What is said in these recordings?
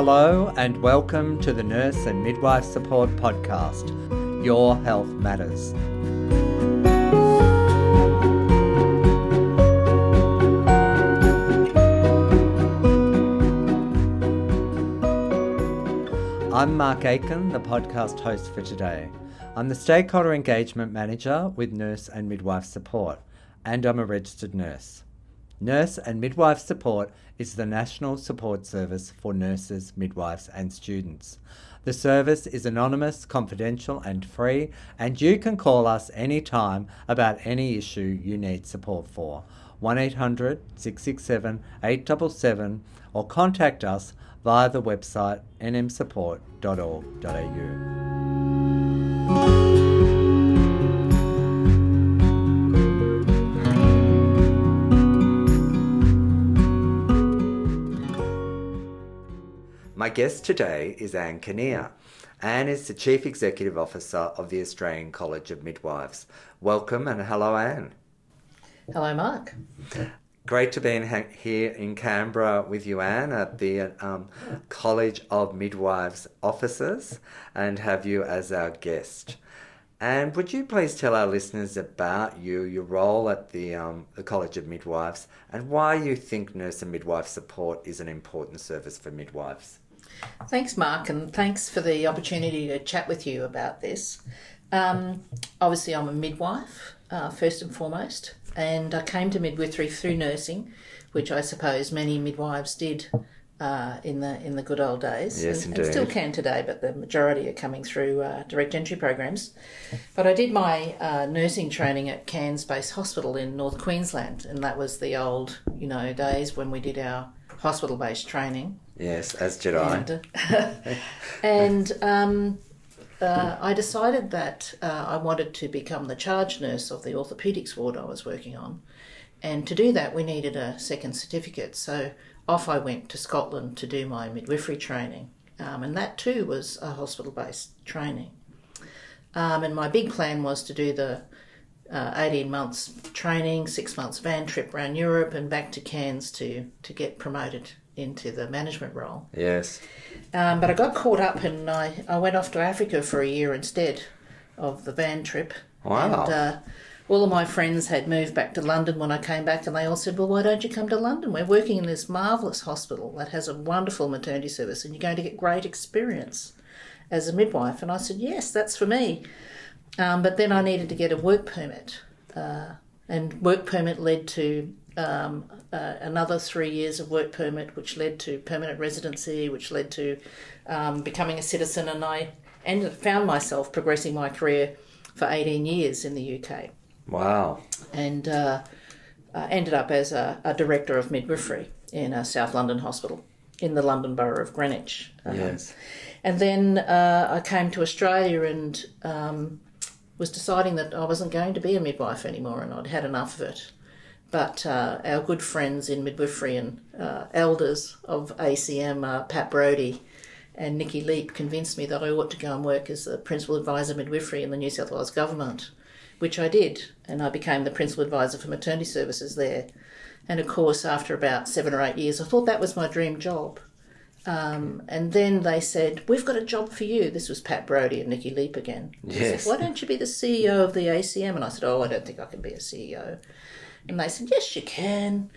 Hello, and welcome to the Nurse and Midwife Support Podcast. Your Health Matters. I'm Mark Aiken, the podcast host for today. I'm the Stakeholder Engagement Manager with Nurse and Midwife Support, and I'm a registered nurse. Nurse and Midwife Support is the national support service for nurses, midwives, and students. The service is anonymous, confidential, and free, and you can call us anytime about any issue you need support for. 1800 667 877 or contact us via the website nmsupport.org.au. My guest today is Anne Kinnear. Anne is the Chief Executive Officer of the Australian College of Midwives. Welcome and hello, Anne. Hello, Mark. Great to be in, here in Canberra with you, Anne, at the um, College of Midwives offices and have you as our guest. And would you please tell our listeners about you, your role at the, um, the College of Midwives, and why you think nurse and midwife support is an important service for midwives? Thanks, Mark, and thanks for the opportunity to chat with you about this. Um, obviously, I'm a midwife, uh, first and foremost, and I came to midwifery through nursing, which I suppose many midwives did uh, in the in the good old days, yes, and, and, still can today. But the majority are coming through uh, direct entry programs. But I did my uh, nursing training at Cairns Base Hospital in North Queensland, and that was the old you know days when we did our hospital based training. Yes, as did I. And, uh, and um, uh, I decided that uh, I wanted to become the charge nurse of the orthopaedics ward I was working on. And to do that, we needed a second certificate. So off I went to Scotland to do my midwifery training. Um, and that too was a hospital based training. Um, and my big plan was to do the uh, 18 months training, six months van trip around Europe, and back to Cairns to, to get promoted into the management role. Yes. Um, but I got caught up and I, I went off to Africa for a year instead of the van trip. Wow. And uh, all of my friends had moved back to London when I came back, and they all said, Well, why don't you come to London? We're working in this marvellous hospital that has a wonderful maternity service, and you're going to get great experience as a midwife. And I said, Yes, that's for me. Um, but then I needed to get a work permit. Uh, and work permit led to um, uh, another three years of work permit, which led to permanent residency, which led to um, becoming a citizen. And I ended, found myself progressing my career for 18 years in the UK. Wow. And uh, uh, ended up as a, a, director of midwifery in a South London hospital in the London Borough of Greenwich. Um, yes. And then uh, I came to Australia and um, was deciding that I wasn't going to be a midwife anymore and I'd had enough of it. But uh, our good friends in midwifery and uh, elders of ACM, uh, Pat Brodie and Nicky Leap, convinced me that I ought to go and work as the principal advisor midwifery in the New South Wales government, which I did. And I became the principal advisor for maternity services there. And of course, after about seven or eight years, I thought that was my dream job. Um, and then they said, We've got a job for you. This was Pat Brodie and Nicky Leap again. Yes. Said, Why don't you be the CEO of the ACM? And I said, Oh, I don't think I can be a CEO. And they said, Yes, you can.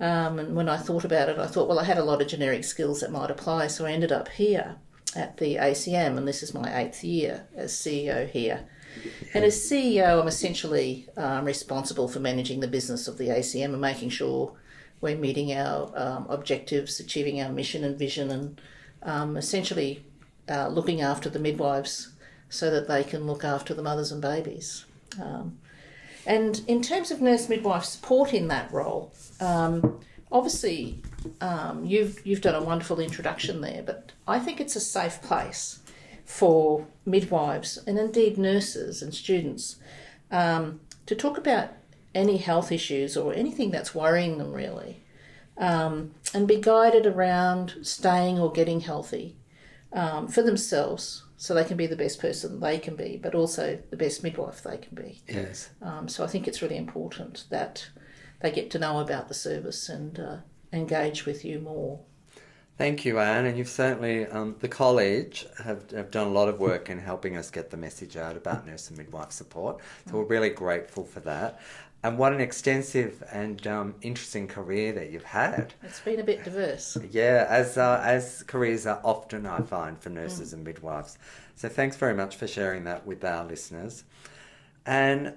Um, and when I thought about it, I thought, Well, I had a lot of generic skills that might apply. So I ended up here at the ACM, and this is my eighth year as CEO here. And as CEO, I'm essentially um, responsible for managing the business of the ACM and making sure we're meeting our um, objectives, achieving our mission and vision, and um, essentially uh, looking after the midwives so that they can look after the mothers and babies. Um, and in terms of nurse midwife support in that role, um, obviously um, you've you've done a wonderful introduction there, but I think it's a safe place for midwives and indeed nurses and students um, to talk about any health issues or anything that's worrying them really, um, and be guided around staying or getting healthy um, for themselves so they can be the best person they can be, but also the best midwife they can be. Yes. Um, so I think it's really important that they get to know about the service and uh, engage with you more. Thank you, Anne, and you've certainly, um, the college have, have done a lot of work in helping us get the message out about nurse and midwife support. So we're really grateful for that. And what an extensive and um, interesting career that you've had. It's been a bit diverse. Yeah, as uh, as careers are often, I find, for nurses mm. and midwives. So thanks very much for sharing that with our listeners. And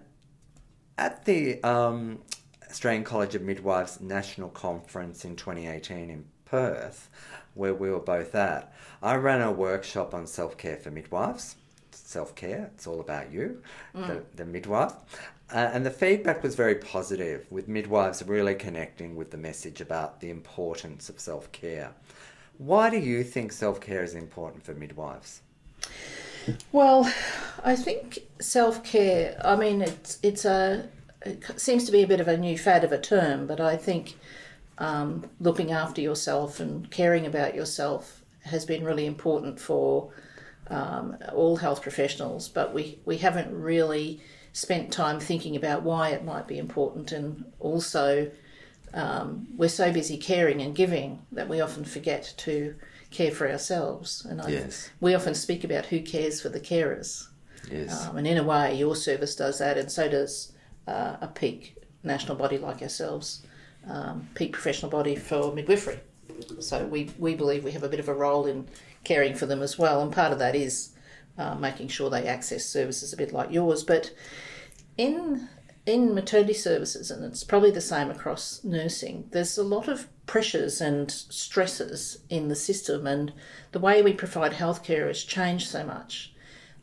at the um, Australian College of Midwives National Conference in 2018 in Perth, where we were both at, I ran a workshop on self care for midwives. Self care, it's all about you, mm. the, the midwife. Uh, and the feedback was very positive, with midwives really connecting with the message about the importance of self care. Why do you think self care is important for midwives? Well, I think self care. I mean, it's it's a it seems to be a bit of a new fad of a term, but I think um, looking after yourself and caring about yourself has been really important for um, all health professionals. But we we haven't really spent time thinking about why it might be important, and also um, we're so busy caring and giving that we often forget to care for ourselves. And I, yes. we often speak about who cares for the carers. Yes. Um, and in a way, your service does that, and so does uh, a peak national body like ourselves, um, peak professional body for midwifery. So we, we believe we have a bit of a role in caring for them as well, and part of that is uh, making sure they access services a bit like yours. But in in maternity services, and it's probably the same across nursing, there's a lot of pressures and stresses in the system, and the way we provide healthcare has changed so much.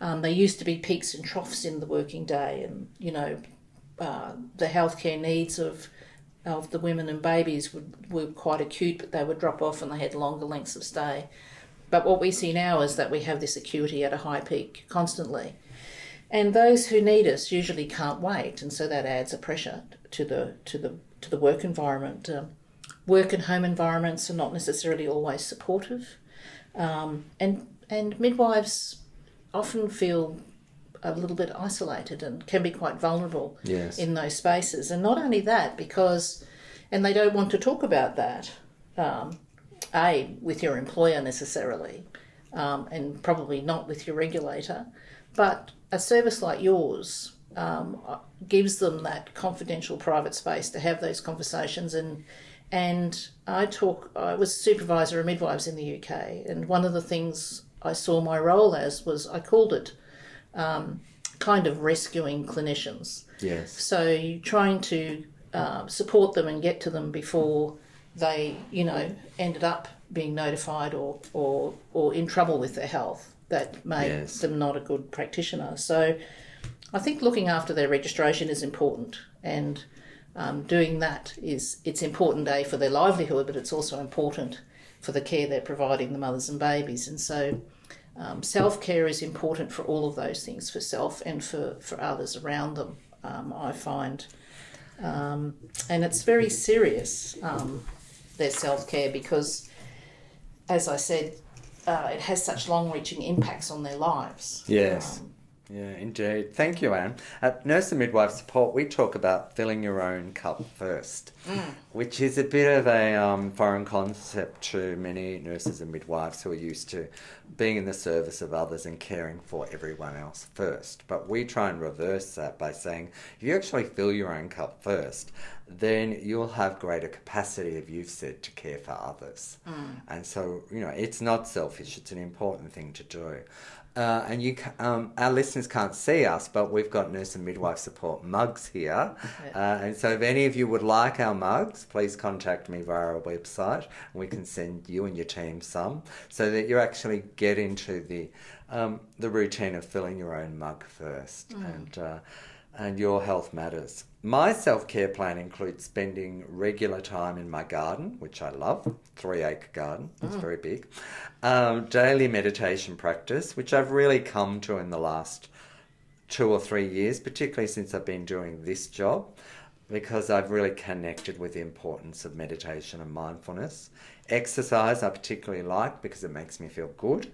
Um, there used to be peaks and troughs in the working day, and you know, uh, the healthcare needs of of the women and babies would, were quite acute, but they would drop off and they had longer lengths of stay. But what we see now is that we have this acuity at a high peak constantly. And those who need us usually can't wait, and so that adds a pressure to the to the to the work environment. Um, work and home environments are not necessarily always supportive, um, and and midwives often feel a little bit isolated and can be quite vulnerable yes. in those spaces. And not only that, because, and they don't want to talk about that, um, A, with your employer necessarily, um, and probably not with your regulator, but a service like yours um, gives them that confidential private space to have those conversations and and I talk I was supervisor of midwives in the UK and one of the things I saw my role as was I called it um, kind of rescuing clinicians. Yes. So you're trying to uh, support them and get to them before they, you know, ended up being notified or, or, or in trouble with their health that made yes. them not a good practitioner. So I think looking after their registration is important and um, doing that is it's important a for their livelihood, but it's also important for the care they're providing the mothers and babies. And so um, self care is important for all of those things, for self and for, for others around them, um, I find. Um, and it's very serious, um, their self care, because, as I said, uh, it has such long reaching impacts on their lives. Yes. Um, yeah, indeed. Thank you, Anne. At Nurse and Midwife Support, we talk about filling your own cup first, mm. which is a bit of a um, foreign concept to many nurses and midwives who are used to being in the service of others and caring for everyone else first. But we try and reverse that by saying if you actually fill your own cup first, then you'll have greater capacity, if you've said, to care for others. Mm. And so, you know, it's not selfish, it's an important thing to do. Uh, and you, um, our listeners can't see us, but we've got nurse and midwife support mugs here. Uh, and so, if any of you would like our mugs, please contact me via our website, and we can send you and your team some, so that you actually get into the um, the routine of filling your own mug first. Mm. And uh, and your health matters. My self care plan includes spending regular time in my garden, which I love, three acre garden, it's mm. very big. Um, daily meditation practice, which I've really come to in the last two or three years, particularly since I've been doing this job, because I've really connected with the importance of meditation and mindfulness. Exercise I particularly like because it makes me feel good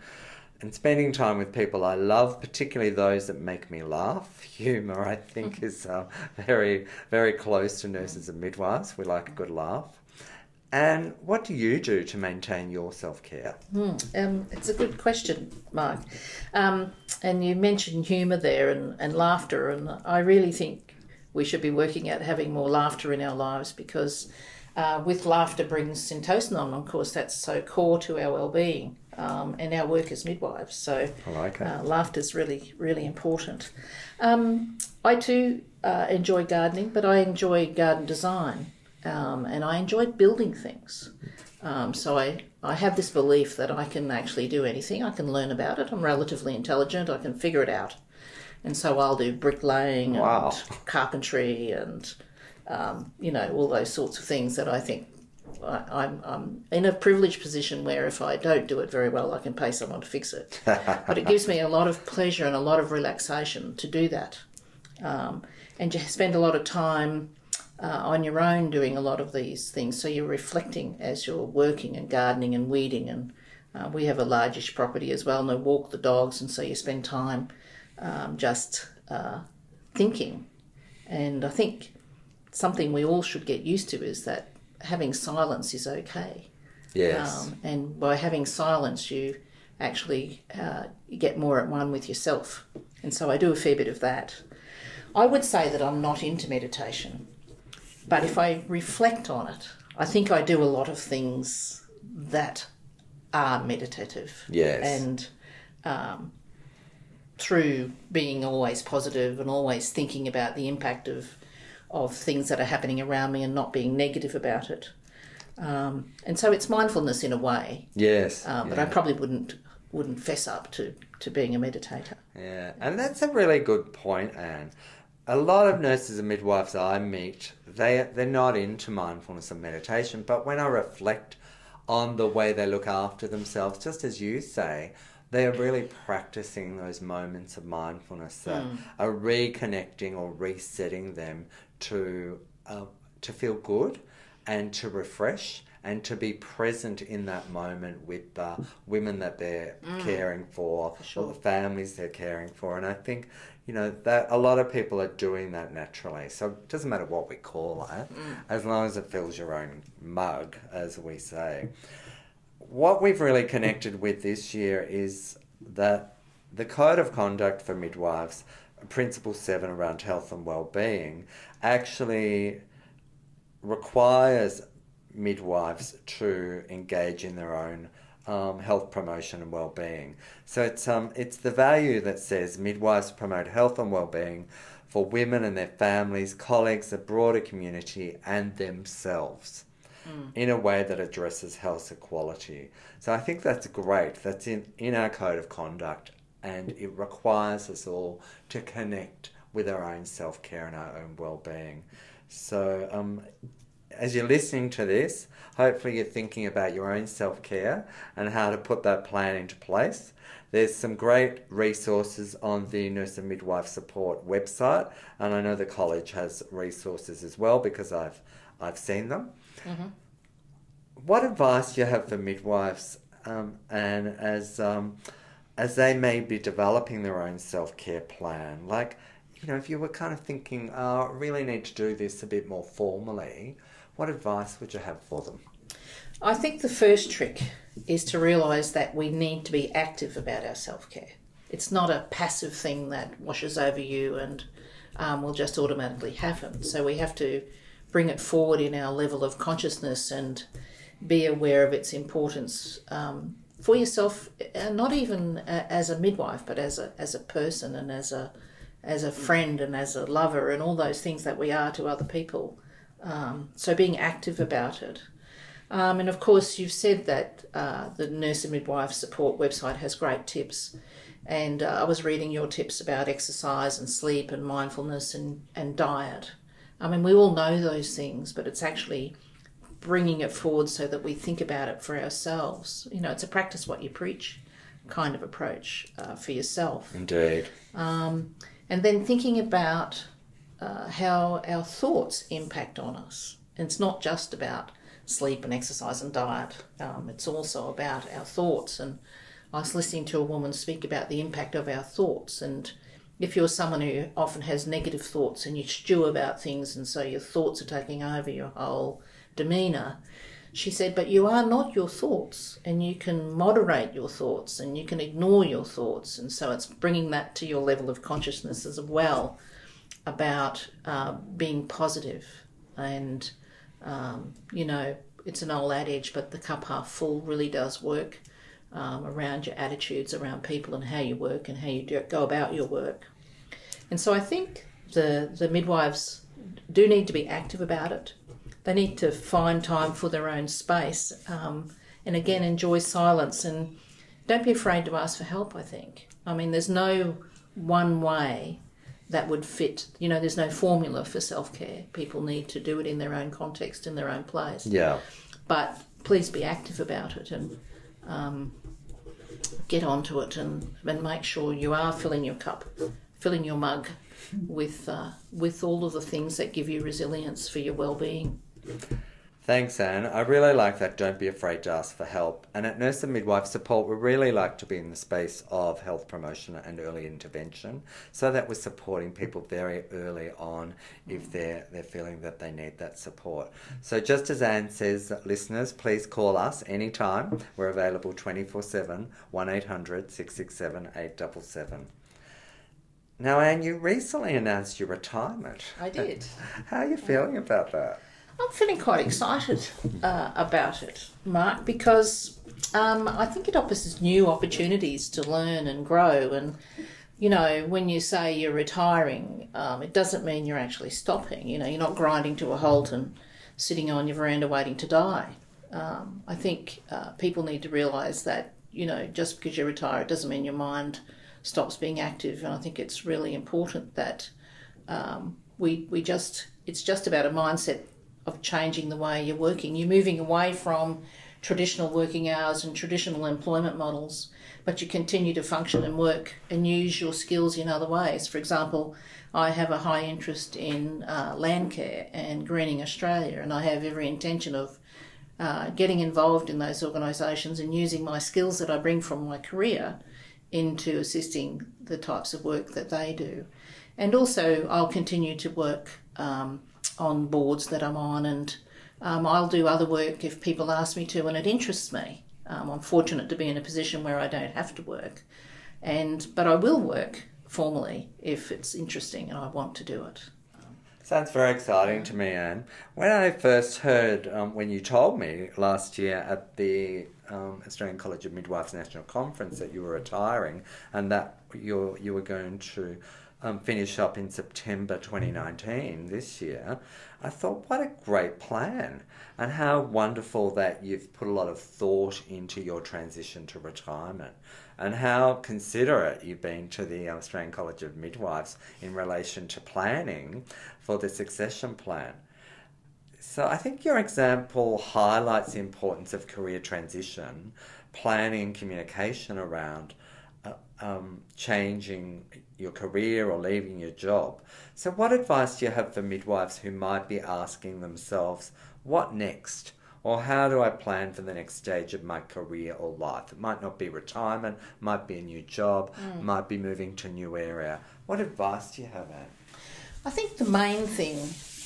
and spending time with people I love, particularly those that make me laugh. Humour, I think, is uh, very, very close to nurses and midwives. We like a good laugh. And what do you do to maintain your self care? Um, it's a good question, Mark. Um, and you mentioned humour there and, and laughter, and I really think we should be working at having more laughter in our lives because uh, with laughter brings syntocin on. Of course, that's so core to our well-being um, and our work as midwives. So I like uh, laughter is really, really important. Um, I too uh, enjoy gardening, but I enjoy garden design um, and I enjoy building things. Um, so I, I have this belief that I can actually do anything. I can learn about it. I'm relatively intelligent. I can figure it out. And so I'll do bricklaying Wow. and carpentry and, um, you know, all those sorts of things that I think I, I'm, I'm in a privileged position where if I don't do it very well, I can pay someone to fix it. but it gives me a lot of pleasure and a lot of relaxation to do that. Um, and you spend a lot of time uh, on your own doing a lot of these things. So you're reflecting as you're working and gardening and weeding. And uh, we have a largish property as well, and I walk the dogs, and so you spend time um, just uh, thinking. And I think something we all should get used to is that having silence is okay. Yes. Um, and by having silence, you actually uh, you get more at one with yourself. And so I do a fair bit of that. I would say that I'm not into meditation, but if I reflect on it, I think I do a lot of things that are meditative. Yes. And um, through being always positive and always thinking about the impact of of things that are happening around me and not being negative about it. Um, and so it's mindfulness in a way, yes. um, but yeah. I probably wouldn't wouldn't fess up to, to being a meditator. Yeah, and that's a really good point, Anne. A lot of nurses and midwives I meet, they they're not into mindfulness and meditation, but when I reflect on the way they look after themselves, just as you say, they are really practicing those moments of mindfulness that hmm. are reconnecting or resetting them to uh, to feel good and to refresh and to be present in that moment with the women that they're hmm. caring for, or the families they're caring for. And I think, you know, that a lot of people are doing that naturally. So it doesn't matter what we call it, hmm. as long as it fills your own mug, as we say. What we've really connected with this year is that the Code of Conduct for Midwives, Principle 7 around health and well-being, actually requires midwives to engage in their own um, health promotion and well-being. So it's um it's the value that says midwives promote health and well-being for women and their families, colleagues, the broader community, and themselves in a way that addresses health equality. So I think that's great. That's in, in our code of conduct, and it requires us all to connect with our own self care and our own well being. So, um, as you're listening to this, hopefully you're thinking about your own self care and how to put that plan into place. There's some great resources on the Nurse and Midwife Support website, and I know the college has resources as well because I've I've seen them. What advice do you have for midwives, um, and as um, as they may be developing their own self care plan? Like, you know, if you were kind of thinking, oh, I really need to do this a bit more formally, what advice would you have for them? I think the first trick is to realise that we need to be active about our self care. It's not a passive thing that washes over you and um, will just automatically happen. So we have to bring it forward in our level of consciousness and be aware of its importance um, for yourself, and not even a- as a midwife, but as a as a person and as a as a friend and as a lover and all those things that we are to other people. Um, so being active about it. Um, and of course, you've said that uh, the Nurse and Midwife Support website has great tips. And uh, I was reading your tips about exercise and sleep and mindfulness and, and diet. I mean, we all know those things, but it's actually bringing it forward so that we think about it for ourselves. You know, it's a practice what you preach kind of approach uh, for yourself. Indeed. Um, and then thinking about uh, how our thoughts impact on us. And it's not just about sleep and exercise and diet, um, it's also about our thoughts. And I was listening to a woman speak about the impact of our thoughts. And if you're someone who often has negative thoughts and you stew about things, and so your thoughts are taking over your whole demeanour, she said, but you are not your thoughts, and you can moderate your thoughts and you can ignore your thoughts. And so it's bringing that to your level of consciousness as well about uh, being positive and, um, you know, it's an old adage, but the cup half full really does work um, around your attitudes around people and how you work and how you do, go about your work. And so I think the the midwives do need to be active about it. They need to find time for their own space, um, and again enjoy silence and don't be afraid to ask for help. I think. I mean, there's no one way that would fit. You know, there's no formula for self care. People need to do it in their own context, in their own place. Yeah. But please be active about it and um, get onto it and, and make sure you are filling your cup, filling your mug with uh, with all of the things that give you resilience for your well-being. Thanks, Anne. I really like that. Don't be afraid to ask for help. And at Nurse and Midwife Support, we really like to be in the space of health promotion and early intervention, so that we're supporting people very early on if they're they're feeling that they need that support. So just as Anne says, listeners, please call us anytime. We're available twenty four seven, one 667 877. Now, Anne, you recently announced your retirement. I did. How are you feeling about that? I'm feeling quite excited uh, about it, Mark, because um, I think it offers new opportunities to learn and grow. And, you know, when you say you're retiring, um, it doesn't mean you're actually stopping. You know, you're not grinding to a halt and sitting on your veranda waiting to die. Um, I think uh, people need to realise that, you know, just because you retire, it doesn't mean your mind stops being active. And I think it's really important that um, we, we just, it's just about a mindset of changing the way you're working. You're moving away from traditional working hours and traditional employment models, but you continue to function and work and use your skills in other ways. For example, I have a high interest in uh, land care and greening Australia, and I have every intention of uh, getting involved in those organisations and using my skills that I bring from my career into assisting the types of work that they do. And also, I'll continue to work um, on boards that I'm on, and um, I'll do other work if people ask me to, and it interests me. Um, I'm fortunate to be in a position where I don't have to work, and but I will work formally if it's interesting and I want to do it. Sounds very exciting to me, Anne. When I first heard, um, when you told me last year at the um, Australian College of Midwives National Conference that you were retiring and that you you were going to um, finish up in September 2019 this year, I thought, what a great plan, and how wonderful that you've put a lot of thought into your transition to retirement, and how considerate you've been to the Australian College of Midwives in relation to planning for the succession plan. So I think your example highlights the importance of career transition, planning, communication around uh, um, changing your career or leaving your job. So, what advice do you have for midwives who might be asking themselves, what next? Or how do I plan for the next stage of my career or life? It might not be retirement, might be a new job, mm. might be moving to a new area. What advice do you have, Anne? I think the main thing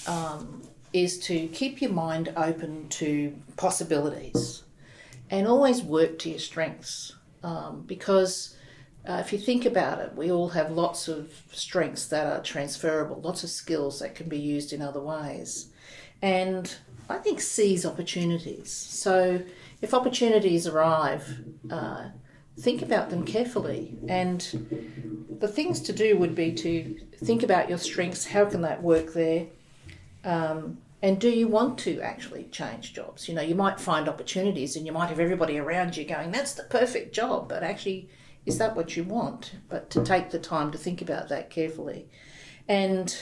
um, is to keep your mind open to possibilities and always work to your strengths um, because uh, if you think about it, we all have lots of strengths that are transferable, lots of skills that can be used in other ways. And I think seize opportunities. So if opportunities arrive, uh, think about them carefully. And the things to do would be to think about your strengths, how can that work there? Um, and do you want to actually change jobs? You know, you might find opportunities and you might have everybody around you going, that's the perfect job, but actually is that what you want? But to take the time to think about that carefully. And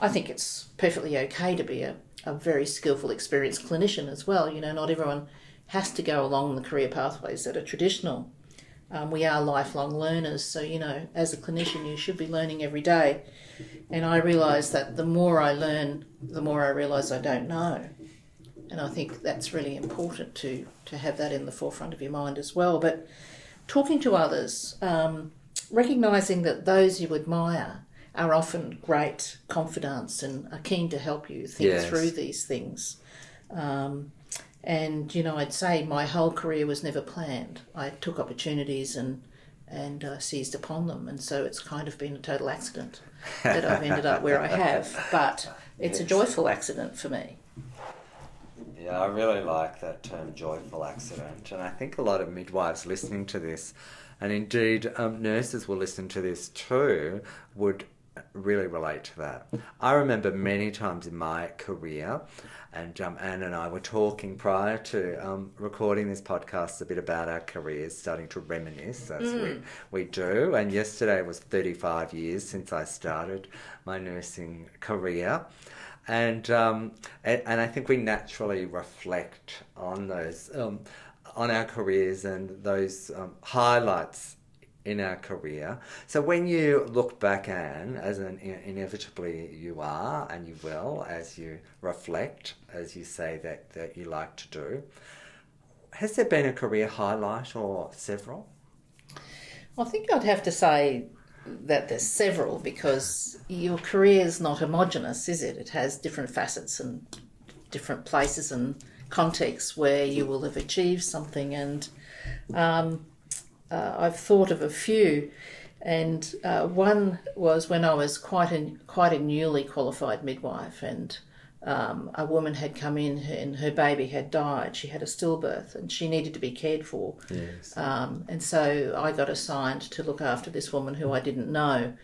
I think it's perfectly okay to be a, a very skillful, experienced clinician as well. You know, not everyone has to go along the career pathways that are traditional. Um, we are lifelong learners, so you know, as a clinician, you should be learning every day. And I realise that the more I learn, the more I realise I don't know. And I think that's really important to, to have that in the forefront of your mind as well. But talking to others, um, recognizing that those you admire are often great confidants and are keen to help you think yes. through these things. Um, And you know, I'd say my whole career was never planned. I took opportunities and and uh, seized upon them, and so it's kind of been a total accident that I've ended up where I have. But it's a joyful accident for me. Yeah, I really like that term joyful accident. And I think a lot of midwives listening to this, and indeed um, nurses will listen to this too, would really relate to that. I remember many times in my career, and um, Anne and I were talking prior to um, recording this podcast a bit about our careers, starting to reminisce as mm. we, we do. And yesterday was 35 years since I started my nursing career and um, and, I think we naturally reflect on those um, on our careers and those um, highlights in our career. So when you look back, Anne, as an inevitably you are, and you will, as you reflect, as you say that that you like to do. Has there been a career highlight or several? I think I'd have to say that there's several because your career is not homogenous, is it? It has different facets and different places and contexts where you will have achieved something. And um, uh, I've thought of a few. And uh, one was when I was quite a quite a newly qualified midwife, and um, a woman had come in and her baby had died. She had a stillbirth and she needed to be cared for. Yes. Um, and so I got assigned to look after this woman who I didn't know.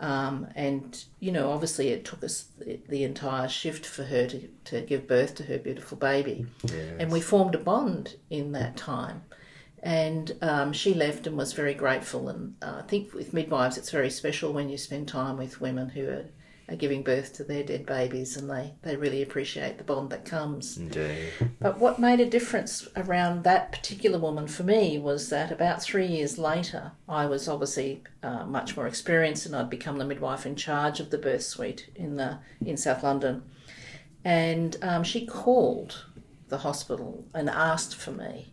Um, and, you know, obviously it took us the entire shift for her to, to give birth to her beautiful baby. Yes. And we formed a bond in that time. And um, she left and was very grateful. And uh, I think with midwives, it's very special when you spend time with women who are are giving birth to their dead babies and they, they really appreciate the bond that comes. Indeed. But what made a difference around that particular woman for me was that about three years later, I was obviously uh, much more experienced and I'd become the midwife in charge of the birth suite in, the, in South London. And um, she called the hospital and asked for me.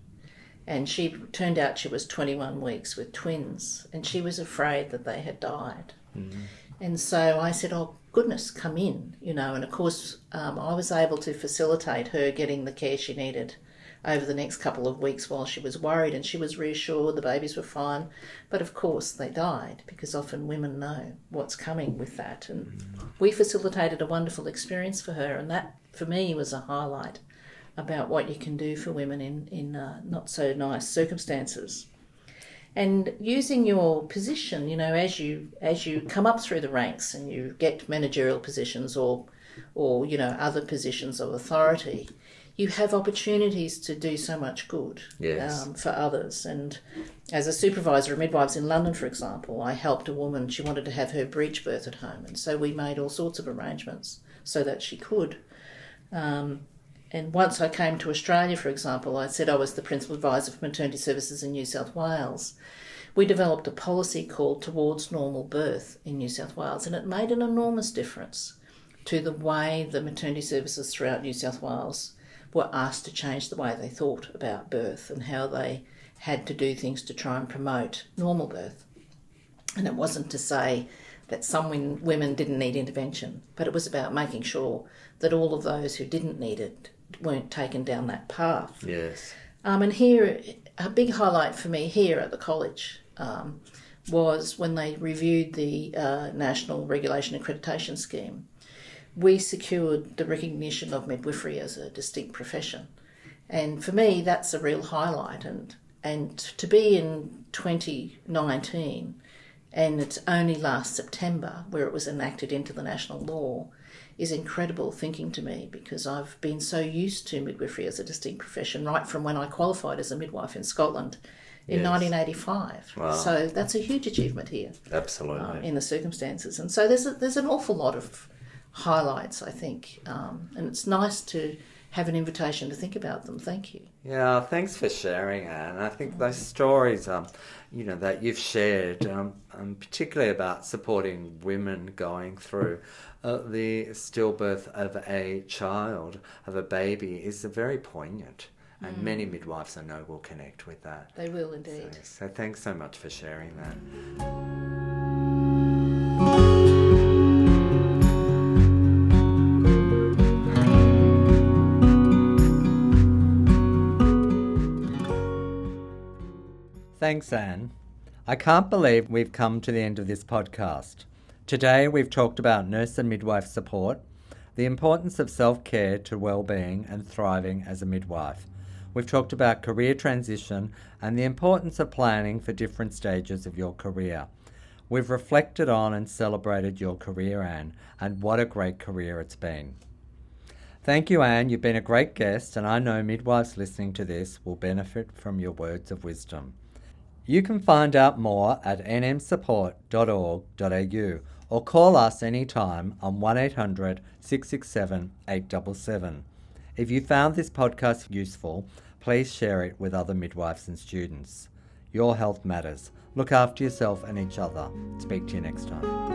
And she turned out she was 21 weeks with twins and she was afraid that they had died. Mm-hmm. And so I said, Oh, goodness, come in, you know. And of course, um, I was able to facilitate her getting the care she needed over the next couple of weeks while she was worried and she was reassured the babies were fine. But of course, they died because often women know what's coming with that. And mm. we facilitated a wonderful experience for her, and that for me was a highlight about what you can do for women in, in uh, not so nice circumstances and using your position you know as you as you come up through the ranks and you get managerial positions or or you know other positions of authority you have opportunities to do so much good yes. um, for others and as a supervisor of midwives in london for example i helped a woman she wanted to have her breech birth at home and so we made all sorts of arrangements so that she could um, and once I came to Australia, for example, I said I was the principal advisor for maternity services in New South Wales. We developed a policy called Towards Normal Birth in New South Wales, and it made an enormous difference to the way the maternity services throughout New South Wales were asked to change the way they thought about birth and how they had to do things to try and promote normal birth. And it wasn't to say that some women didn't need intervention, but it was about making sure that all of those who didn't need it weren't taken down that path. Yes. Um, and here, a big highlight for me here at the college um, was when they reviewed the uh, National Regulation Accreditation Scheme. We secured the recognition of midwifery as a distinct profession. And for me, that's a real highlight. And, and to be in 2019, and it's only last September where it was enacted into the national law, is incredible thinking to me because I've been so used to midwifery as a distinct profession right from when I qualified as a midwife in Scotland in yes. 1985. Wow. So that's a huge achievement here. Absolutely. Um, in the circumstances. And so there's a, there's an awful lot of highlights, I think. Um, and it's nice to have an invitation to think about them. Thank you. Yeah, thanks for sharing, Anne. I think those stories, um, you know, that you've shared, um, um, particularly about supporting women going through uh, the stillbirth of a child, of a baby, is very poignant. And mm. many midwives I know will connect with that. They will indeed. So, so thanks so much for sharing that. Thanks, Anne. I can't believe we've come to the end of this podcast. Today we've talked about nurse and midwife support, the importance of self care to well-being and thriving as a midwife. We've talked about career transition and the importance of planning for different stages of your career. We've reflected on and celebrated your career, Anne, and what a great career it's been. Thank you, Anne. You've been a great guest, and I know midwives listening to this will benefit from your words of wisdom. You can find out more at nmsupport.org.au or call us anytime on 1800 667 877. If you found this podcast useful, please share it with other midwives and students. Your health matters. Look after yourself and each other. Speak to you next time.